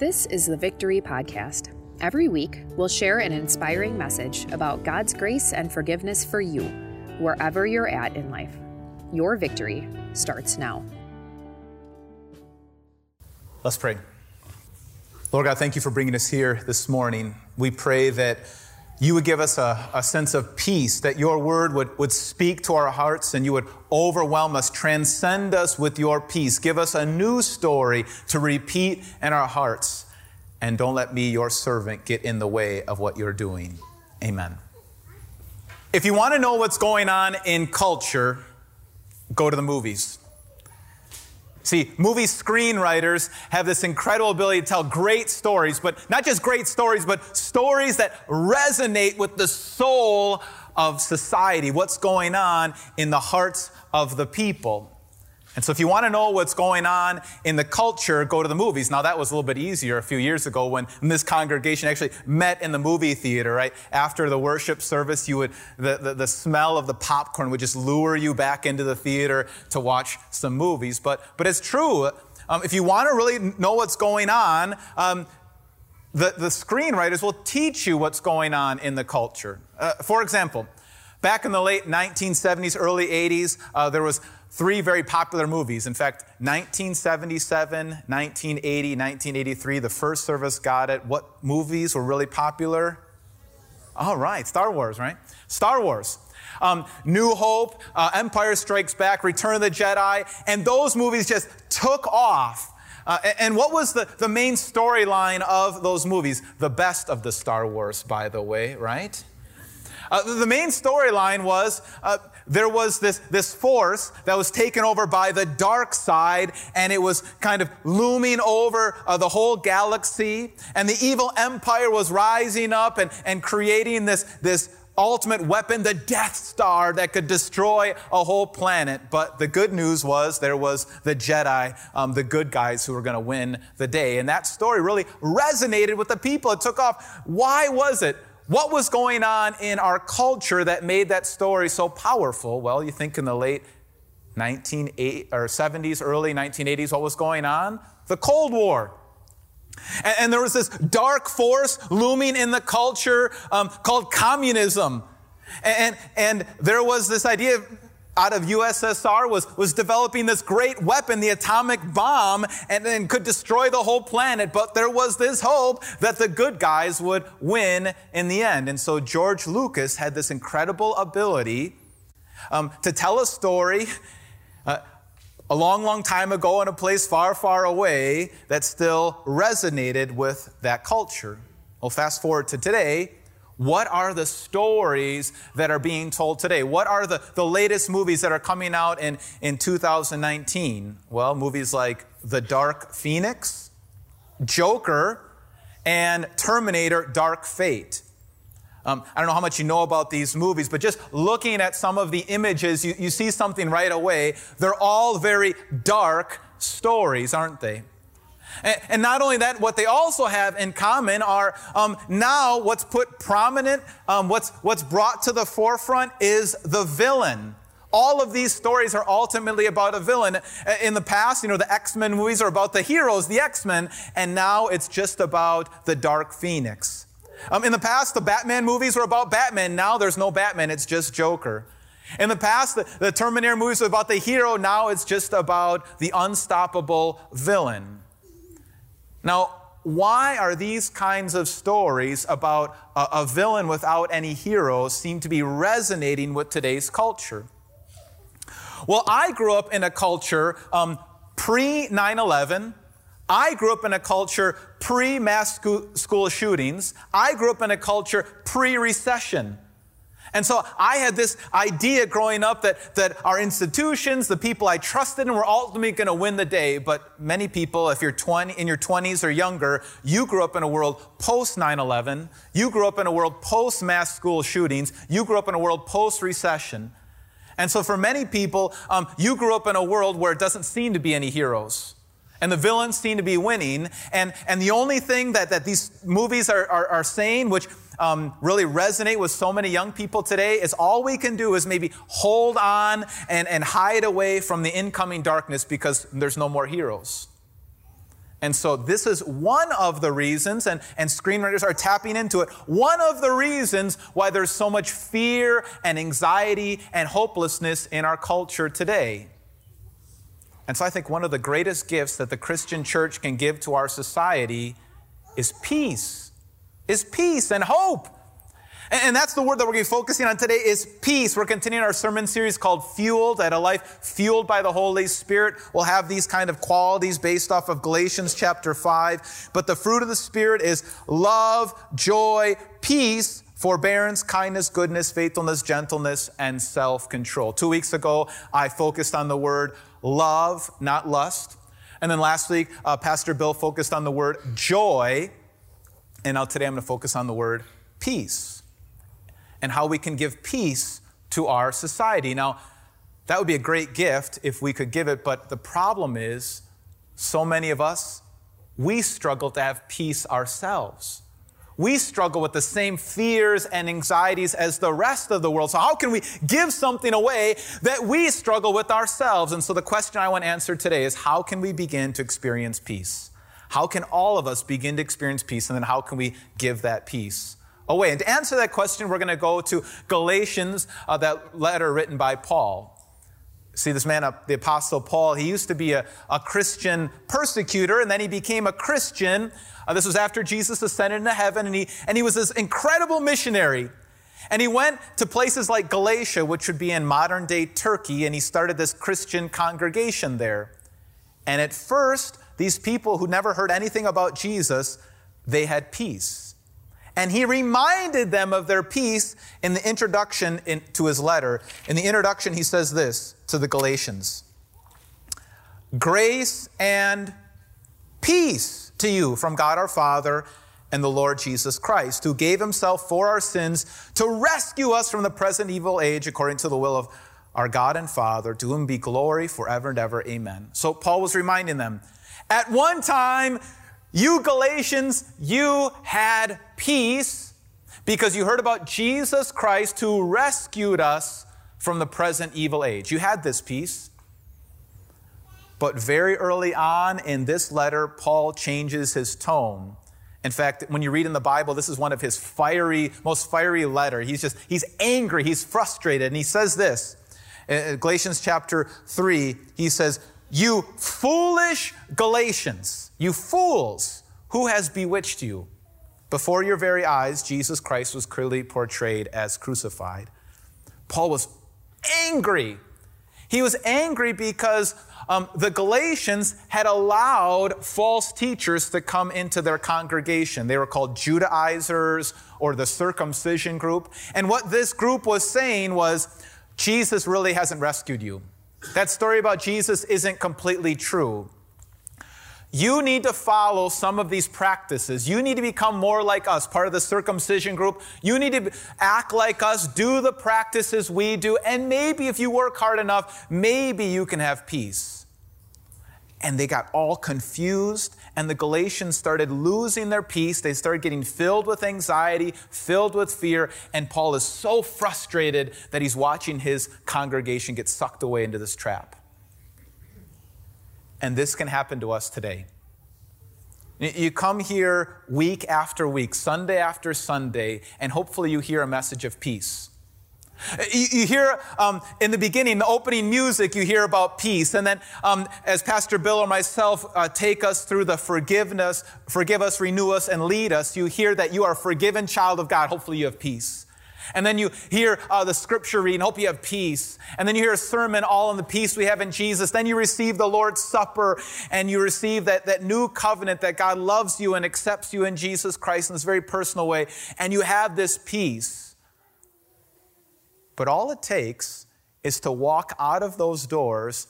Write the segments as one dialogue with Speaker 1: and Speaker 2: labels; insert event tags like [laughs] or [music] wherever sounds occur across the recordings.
Speaker 1: This is the Victory Podcast. Every week, we'll share an inspiring message about God's grace and forgiveness for you, wherever you're at in life. Your victory starts now.
Speaker 2: Let's pray. Lord God, thank you for bringing us here this morning. We pray that you would give us a, a, sense of peace, that your word would, would speak to our hearts and you would overwhelm us, transcend us with your peace. Give us a new story to repeat in our hearts. And don't let me, your servant, get in the way of what you're doing. Amen. If you want to know what's going on in culture, go to the movies. See, movie screenwriters have this incredible ability to tell great stories, but not just great stories, but stories that resonate with the soul of society, what's going on in the hearts of the people. And so, if you want to know what's going on in the culture, go to the movies. Now, that was a little bit easier a few years ago when this congregation actually met in the movie theater, right? After the worship service, you would, the, the, the smell of the popcorn would just lure you back into the theater to watch some movies. But, but it's true. Um, if you want to really know what's going on, um, the, the screenwriters will teach you what's going on in the culture. Uh, for example, back in the late 1970s, early 80s, uh, there was three very popular movies. In fact, 1977, 1980, 1983, the first service got it. What movies were really popular? All right, Star Wars, right? Star Wars. Um, New Hope, uh, Empire Strikes Back, Return of the Jedi, and those movies just took off. Uh, and what was the, the main storyline of those movies? The best of the Star Wars, by the way, right? Uh, the main storyline was uh, there was this, this force that was taken over by the dark side, and it was kind of looming over uh, the whole galaxy. And the evil empire was rising up and, and creating this, this ultimate weapon, the Death Star, that could destroy a whole planet. But the good news was there was the Jedi, um, the good guys who were going to win the day. And that story really resonated with the people. It took off. Why was it? What was going on in our culture that made that story so powerful? Well, you think in the late 1980s or 70s, early 1980s, what was going on? The Cold War. And, and there was this dark force looming in the culture um, called communism. And, and there was this idea out of USSR was, was developing this great weapon, the atomic bomb, and then could destroy the whole planet. But there was this hope that the good guys would win in the end. And so George Lucas had this incredible ability um, to tell a story uh, a long, long time ago in a place far, far away that still resonated with that culture. Well, fast forward to today, what are the stories that are being told today? What are the, the latest movies that are coming out in, in 2019? Well, movies like The Dark Phoenix, Joker, and Terminator Dark Fate. Um, I don't know how much you know about these movies, but just looking at some of the images, you, you see something right away. They're all very dark stories, aren't they? And, not only that, what they also have in common are um, now what's put prominent, um, what's, what's brought to the forefront is the villain. All of these stories are ultimately about a villain. In the past, you know, the X Men movies are about the heroes, the X Men, and now it's just about the Dark Phoenix. Um, in the past, the Batman movies were about Batman. Now there's no Batman, it's just Joker. In the past, the, the Terminator movies were about the hero. Now it's just about the unstoppable villain. Now, why are these kinds of stories about a, a, villain without any heroes seem to be resonating with today's culture? Well, I grew up in a culture um, pre 9 11. I grew up in a culture pre mass school shootings. I grew up in a culture pre recession. And so I had this idea growing up that, that our institutions, the people I trusted in, were ultimately going to win the day. But many people, if you're 20, in your 20s or younger, you grew up in a world post 9 11. You grew up in a world post mass school shootings. You grew up in a world post recession. And so for many people, um, you grew up in a world where it doesn't seem to be any heroes. And the villains seem to be winning. And, and the only thing that, that these movies are, are, are saying, which um, really resonate with so many young people today is all we can do is maybe hold on and, and hide away from the incoming darkness because there's no more heroes. And so, this is one of the reasons, and, and screenwriters are tapping into it, one of the reasons why there's so much fear and anxiety and hopelessness in our culture today. And so, I think one of the greatest gifts that the Christian church can give to our society is peace, is peace and hope. And that's the word that we're going to be focusing on today is peace. We're continuing our sermon series called Fueled at a Life Fueled by the Holy Spirit. We'll have these kind of qualities based off of Galatians chapter 5. But the fruit of the Spirit is love, joy, peace, forbearance, kindness, goodness, faithfulness, gentleness, and self-control. Two weeks ago, I focused on the word love, not lust. And then last week, uh, Pastor Bill focused on the word joy. And now today I'm going to focus on the word peace and how we can give peace to our society. Now, that would be a great gift if we could give it, but the problem is so many of us, we struggle to have peace ourselves. We struggle with the same fears and anxieties as the rest of the world. So, how can we give something away that we struggle with ourselves? And so, the question I want to answer today is how can we begin to experience peace? How can all of us begin to experience peace? And then, how can we give that peace away? And to answer that question, we're going to go to Galatians, uh, that letter written by Paul. See, this man, the Apostle Paul, he used to be a, a Christian persecutor, and then he became a Christian. Uh, this was after Jesus ascended into heaven, and he, and he was this incredible missionary. And he went to places like Galatia, which would be in modern day Turkey, and he started this Christian congregation there. And at first, these people who never heard anything about Jesus, they had peace. And he reminded them of their peace in the introduction in, to his letter. In the introduction, he says this to the Galatians Grace and peace to you from God our Father and the Lord Jesus Christ, who gave himself for our sins to rescue us from the present evil age according to the will of our God and Father, to whom be glory forever and ever. Amen. So Paul was reminding them at one time, you Galatians, you had peace because you heard about Jesus Christ who rescued us from the present evil age. You had this peace. But very early on in this letter, Paul changes his tone. In fact, when you read in the Bible, this is one of his fiery, most fiery letter. He's just, he's angry, he's frustrated, and he says this. In Galatians chapter 3, he says, You foolish Galatians. You fools, who has bewitched you? Before your very eyes, Jesus Christ was clearly portrayed as crucified. Paul was angry. He was angry because um, the Galatians had allowed false teachers to come into their congregation. They were called Judaizers or the circumcision group. And what this group was saying was, Jesus really hasn't rescued you. That story about Jesus isn't completely true. You need to follow some of these practices. You need to become more like us, part of the circumcision group. You need to act like us, do the practices we do, and maybe if you work hard enough, maybe you can have peace. And they got all confused, and the Galatians started losing their peace. They started getting filled with anxiety, filled with fear, and Paul is so frustrated that he's watching his congregation get sucked away into this trap. And this can happen to us today. You come here week after week, Sunday after Sunday, and hopefully you hear a message of peace. You, hear um, in the beginning, the opening music, you hear about peace. And then, um, as Pastor Bill or myself uh, take us through the forgiveness, forgive us, renew us, and lead us, you hear that you are a forgiven child of God. Hopefully, you have peace. And then you hear uh, the scripture reading, hope you have peace. And then you hear a sermon all on the peace we have in Jesus. Then you receive the Lord's Supper and you receive that, that new covenant that God loves you and accepts you in Jesus Christ in this very personal way. And you have this peace. But all it takes is to walk out of those doors,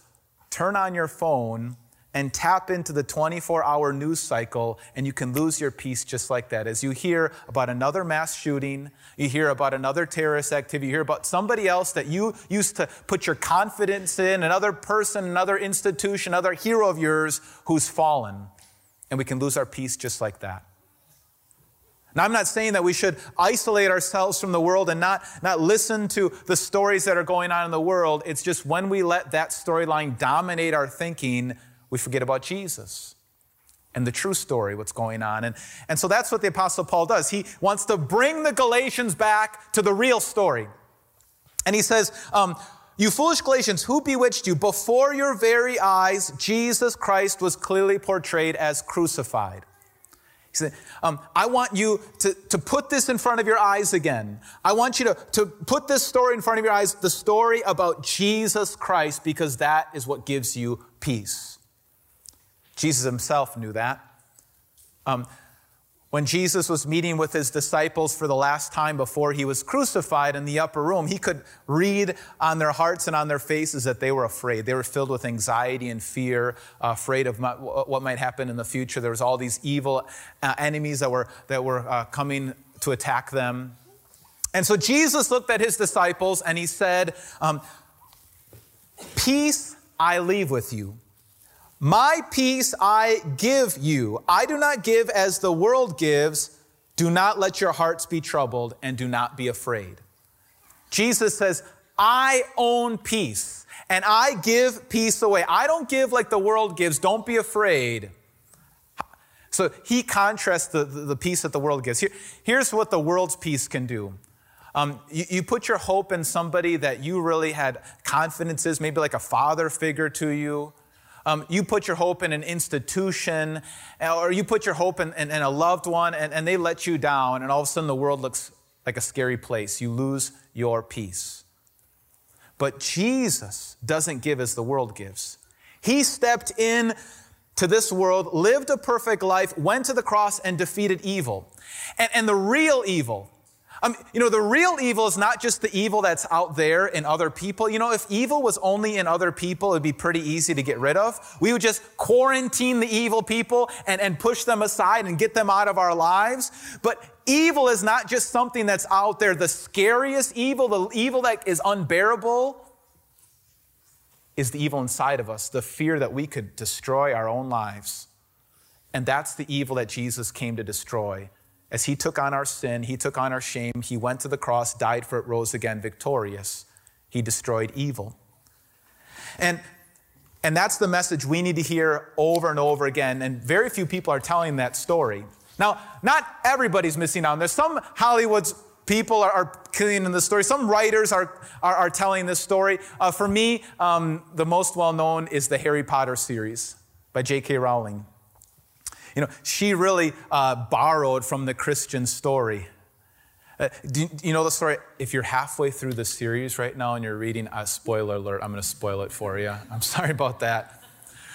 Speaker 2: turn on your phone, and tap into the 24 hour news cycle, and you can lose your peace just like that. As you hear about another mass shooting, you hear about another terrorist activity, you hear about somebody else that you used to put your confidence in, another person, another institution, another hero of yours who's fallen. And we can lose our peace just like that. Now, I'm not saying that we should isolate ourselves from the world and not, not listen to the stories that are going on in the world. It's just when we let that storyline dominate our thinking, we forget about Jesus. and the true story, what's going on. And, and so that's what the Apostle Paul does. He wants to bring the Galatians back to the real story. And he says, um, You foolish Galatians, who bewitched you? Before your very eyes, Jesus Christ was clearly portrayed as crucified. He said, um, I want you to, to put this in front of your eyes again. I want you to, to put this story in front of your eyes, the story about Jesus Christ, because that is what gives you peace. Jesus himself knew that. Um, when Jesus was meeting with his disciples for the last time before he was crucified in the upper room, he could read on their hearts and on their faces that they were afraid. They were filled with anxiety and fear, uh, afraid of what might happen in the future. There was all these evil uh, enemies that were, that were uh, coming to attack them. And so Jesus looked at his disciples and he said, um, Peace I leave with you. My peace I give you. I do not give as the world gives. Do not let your hearts be troubled and do not be afraid. Jesus says, I own peace and I give peace away. I don't give like the world gives. Don't be afraid. So he contrasts the, the, the peace that the world gives. Here, here's what the world's peace can do. Um, you, you, put your hope in somebody that you really had confidence in, maybe like a father figure to you, um, you put your hope in an institution, or you put your hope in, in, in a loved one, and, and they let you down, and all of a sudden the world looks like a scary place. You lose your peace. But Jesus doesn't give as the world gives. He stepped in to this world, lived a perfect life, went to the cross, and defeated evil. And, and the real evil, um, you know, the real evil is not just the evil that's out there in other people. You know, if evil was only in other people, it'd be pretty easy to get rid of. We would just quarantine the evil people and, and push them aside and get them out of our lives. But evil is not just something that's out there. The scariest evil, the evil that is unbearable, is the evil inside of us, the fear that we could destroy our own lives. And that's the evil that Jesus came to destroy. As he took on our sin, he took on our shame, he went to the cross, died for it, rose again victorious. He destroyed evil. And, and that's the message we need to hear over and over again. And very few people are telling that story. Now, not everybody's missing out. There's some Hollywood's people are, are killing in the story. Some writers are, are, are telling this story. Uh, for me, um, the most well known is the Harry Potter series by J.K. Rowling. You know, she really uh, borrowed from the Christian story. Uh, do, you know the story? If you're halfway through the series right now and you're reading, uh, spoiler alert, I'm going to spoil it for you. I'm [laughs] sorry about that.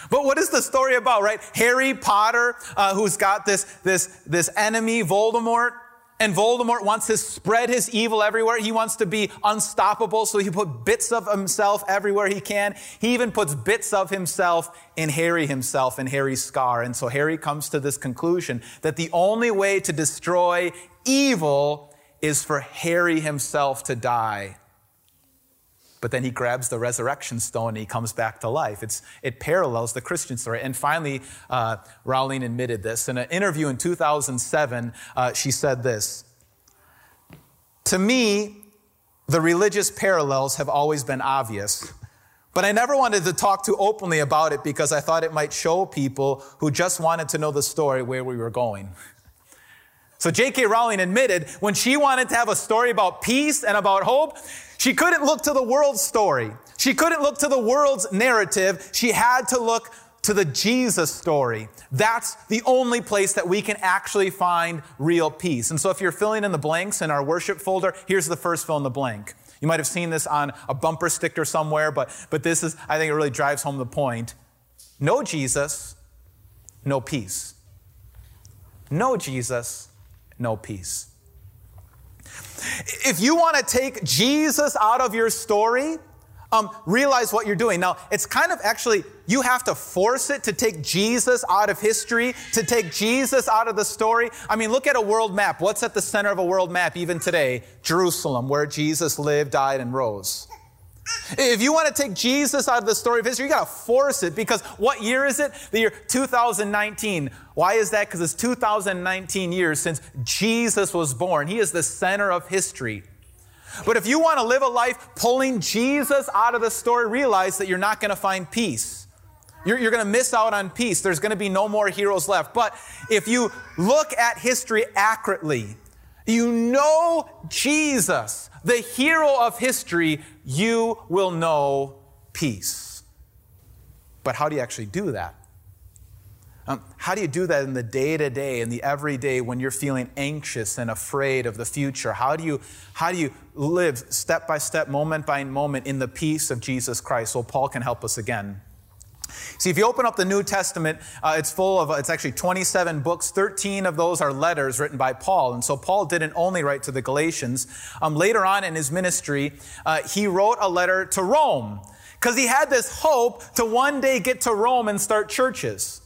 Speaker 2: But what is the story about, right? Harry Potter, uh, who's got this, this, this enemy, Voldemort, and Voldemort wants to spread his evil everywhere. He wants to be unstoppable, so he put bits of himself everywhere he can. He even puts bits of himself in Harry himself, in Harry's scar. And so Harry comes to this conclusion that the only way to destroy evil is for Harry himself to die. But then he grabs the resurrection stone and he comes back to life. It's, it parallels the Christian story. And finally, uh, Rowling admitted this. In an interview in 2007, uh, she said this To me, the religious parallels have always been obvious. But I never wanted to talk too openly about it because I thought it might show people who just wanted to know the story where we were going. So J.K. Rowling admitted when she wanted to have a story about peace and about hope, she couldn't look to the world's story. She couldn't look to the world's narrative. She had to look to the Jesus story. That's the only place that we can actually find real peace. And so if you're filling in the blanks in our worship folder, here's the first fill in the blank. You might have seen this on a bumper sticker somewhere, but, but this is, I think it really drives home the point. No Jesus, no peace. No Jesus, no peace. If you want to take Jesus out of your story, um, realize what you're doing. Now, it's kind of actually, you have to force it to take Jesus out of history, to take Jesus out of the story. I mean, look at a world map. What's at the center of a world map even today? Jerusalem, where Jesus lived, died, and rose. If you want to take Jesus out of the story of history, you got to force it because what year is it? The year 2019. Why is that? Because it's 2019 years since Jesus was born. He is the center of history. But if you want to live a life pulling Jesus out of the story, realize that you're not going to find peace. You're, you're going to miss out on peace. There's going to be no more heroes left. But if you look at history accurately, you know Jesus, the hero of history, you will know peace. But how do you actually do that? Um, how do you do that in the day to day, in the everyday, when you're feeling anxious and afraid of the future? How do you, how do you live step by step, moment by moment, in the peace of Jesus Christ? Well, Paul can help us again. See, if you open up the New Testament, uh, it's full of, it's actually 27 books. 13 of those are letters written by Paul. And so Paul didn't only write to the Galatians. Um, later on in his ministry, uh, he wrote a letter to Rome because he had this hope to one day get to Rome and start churches.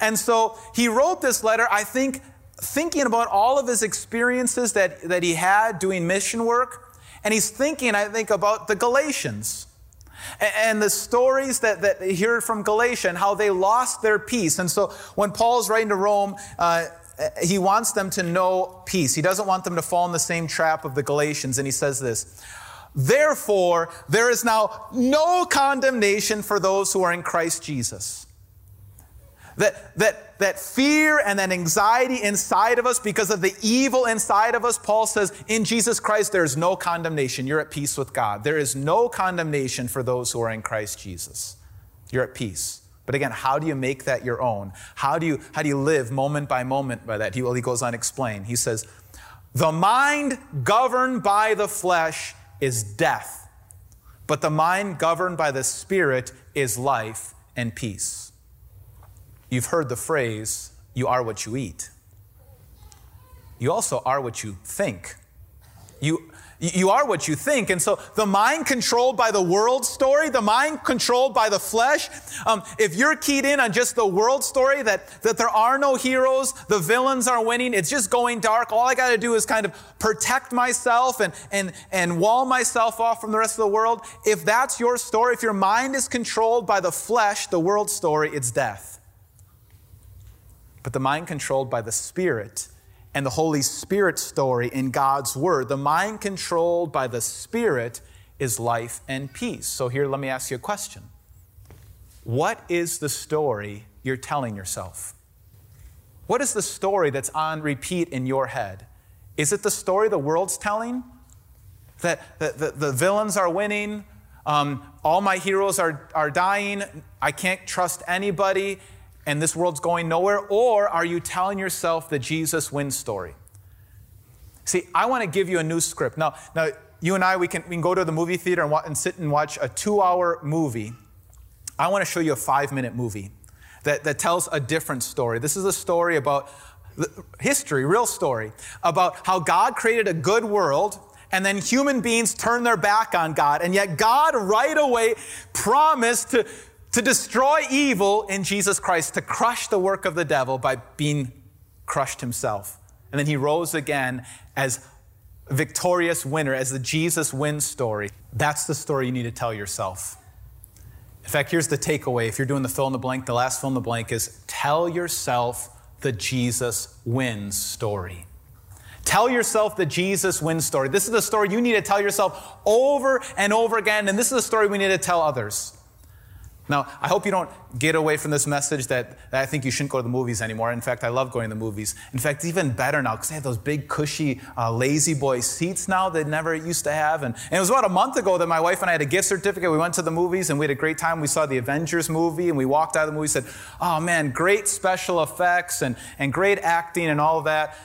Speaker 2: And so he wrote this letter, I think, thinking about all of his experiences that, that he had doing mission work. And he's thinking, I think, about the Galatians and the stories that, that he heard from Galatia and how they lost their peace. And so when Paul's writing to Rome, uh, he wants them to know peace. He doesn't want them to fall in the same trap of the Galatians. And he says this Therefore, there is now no condemnation for those who are in Christ Jesus. That, that, that fear and that anxiety inside of us because of the evil inside of us, Paul says, in Jesus Christ, there is no condemnation. You're at peace with God. There is no condemnation for those who are in Christ Jesus. You're at peace. But again, how do you make that your own? How do you, how do you live moment by moment by that? He, well, he goes on to explain. He says, The mind governed by the flesh is death, but the mind governed by the Spirit is life and peace. You've heard the phrase, you are what you eat. You also are what you think. You, you are what you think. And so the mind controlled by the world story, the mind controlled by the flesh, um, if you're keyed in on just the world story that, that there are no heroes, the villains are winning, it's just going dark, all I got to do is kind of protect myself and, and, and wall myself off from the rest of the world. If that's your story, if your mind is controlled by the flesh, the world story, it's death but the mind controlled by the Spirit and the Holy Spirit story in God's Word. The mind controlled by the Spirit is life and peace. So, here, let me ask you a question What is the story you're telling yourself? What is the story that's on repeat in your head? Is it the story the world's telling? That, that the villains are winning, um, all my heroes are, are dying, I can't trust anybody, and this world's going nowhere? Or are you telling yourself the Jesus wins story? See, I want to give you a new script. Now, now you and I, we can, we can go to the movie theater and, and sit and watch a two hour movie. I want to show you a five minute movie that, that tells a different story. This is a story about history, real story, about how God created a good world and then human beings turned their back on God. And yet God right away promised to, to destroy evil in Jesus Christ, to crush the work of the devil by being crushed himself. And then he rose again as victorious winner, as the Jesus win story. That's the story you need to tell yourself. In fact, here's the takeaway. If you're doing the fill in the blank, the last fill in the blank is tell yourself the Jesus wins story. Tell yourself the Jesus wins story. This is the story you need to tell yourself over and over again, and this is the story we need to tell others. Now, I hope you don't get away from this message that, that, I think you shouldn't go to the movies anymore. In fact, I love going to the movies. In fact, it's even better now because they have those big, cushy, uh, lazy boy seats now that never used to have. And, and, it was about a month ago that my wife and I had a gift certificate. We went to the movies and we had a great time. We saw the Avengers movie and we walked out of the movie and said, Oh man, great special effects and, and great acting and all that.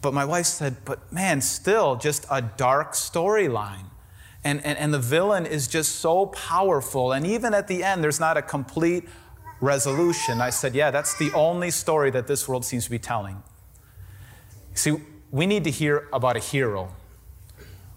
Speaker 2: But my wife said, But man, still just a dark storyline. And, and, and the villain is just so powerful. And even at the end, there's not a complete resolution. I said, Yeah, that's the only story that this world seems to be telling. See, we need to hear about a hero.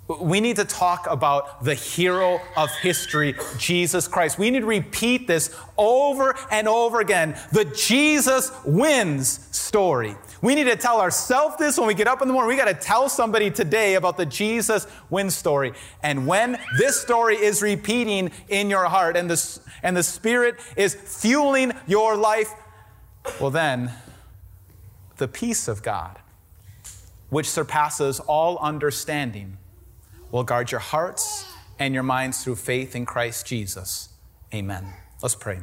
Speaker 2: We need to talk about the hero of history, Jesus Christ. We need to repeat this over and over again the Jesus wins story. We need to tell ourselves this when we get up in the morning. We got to tell somebody today about the Jesus wins story. And when this story is repeating in your heart and the, and the Spirit is fueling your life, well, then the peace of God, which surpasses all understanding, will guard your hearts and your minds through faith in Christ Jesus. Amen. Let's pray.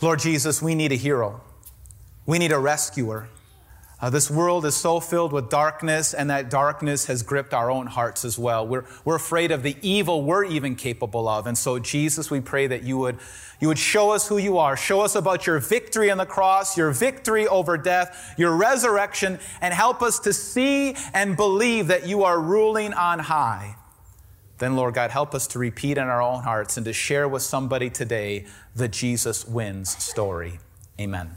Speaker 2: Lord Jesus, we need a hero. We need a rescuer. Uh, this world is so filled with darkness, and that darkness has gripped our own hearts as well. We're, we're afraid of the evil we're even capable of. And so, Jesus, we pray that you would, you would show us who you are, show us about your victory on the cross, your victory over death, your resurrection, and help us to see and believe that you are ruling on high. Then, Lord God, help us to repeat in our own hearts and to share with somebody today the Jesus wins story. Amen.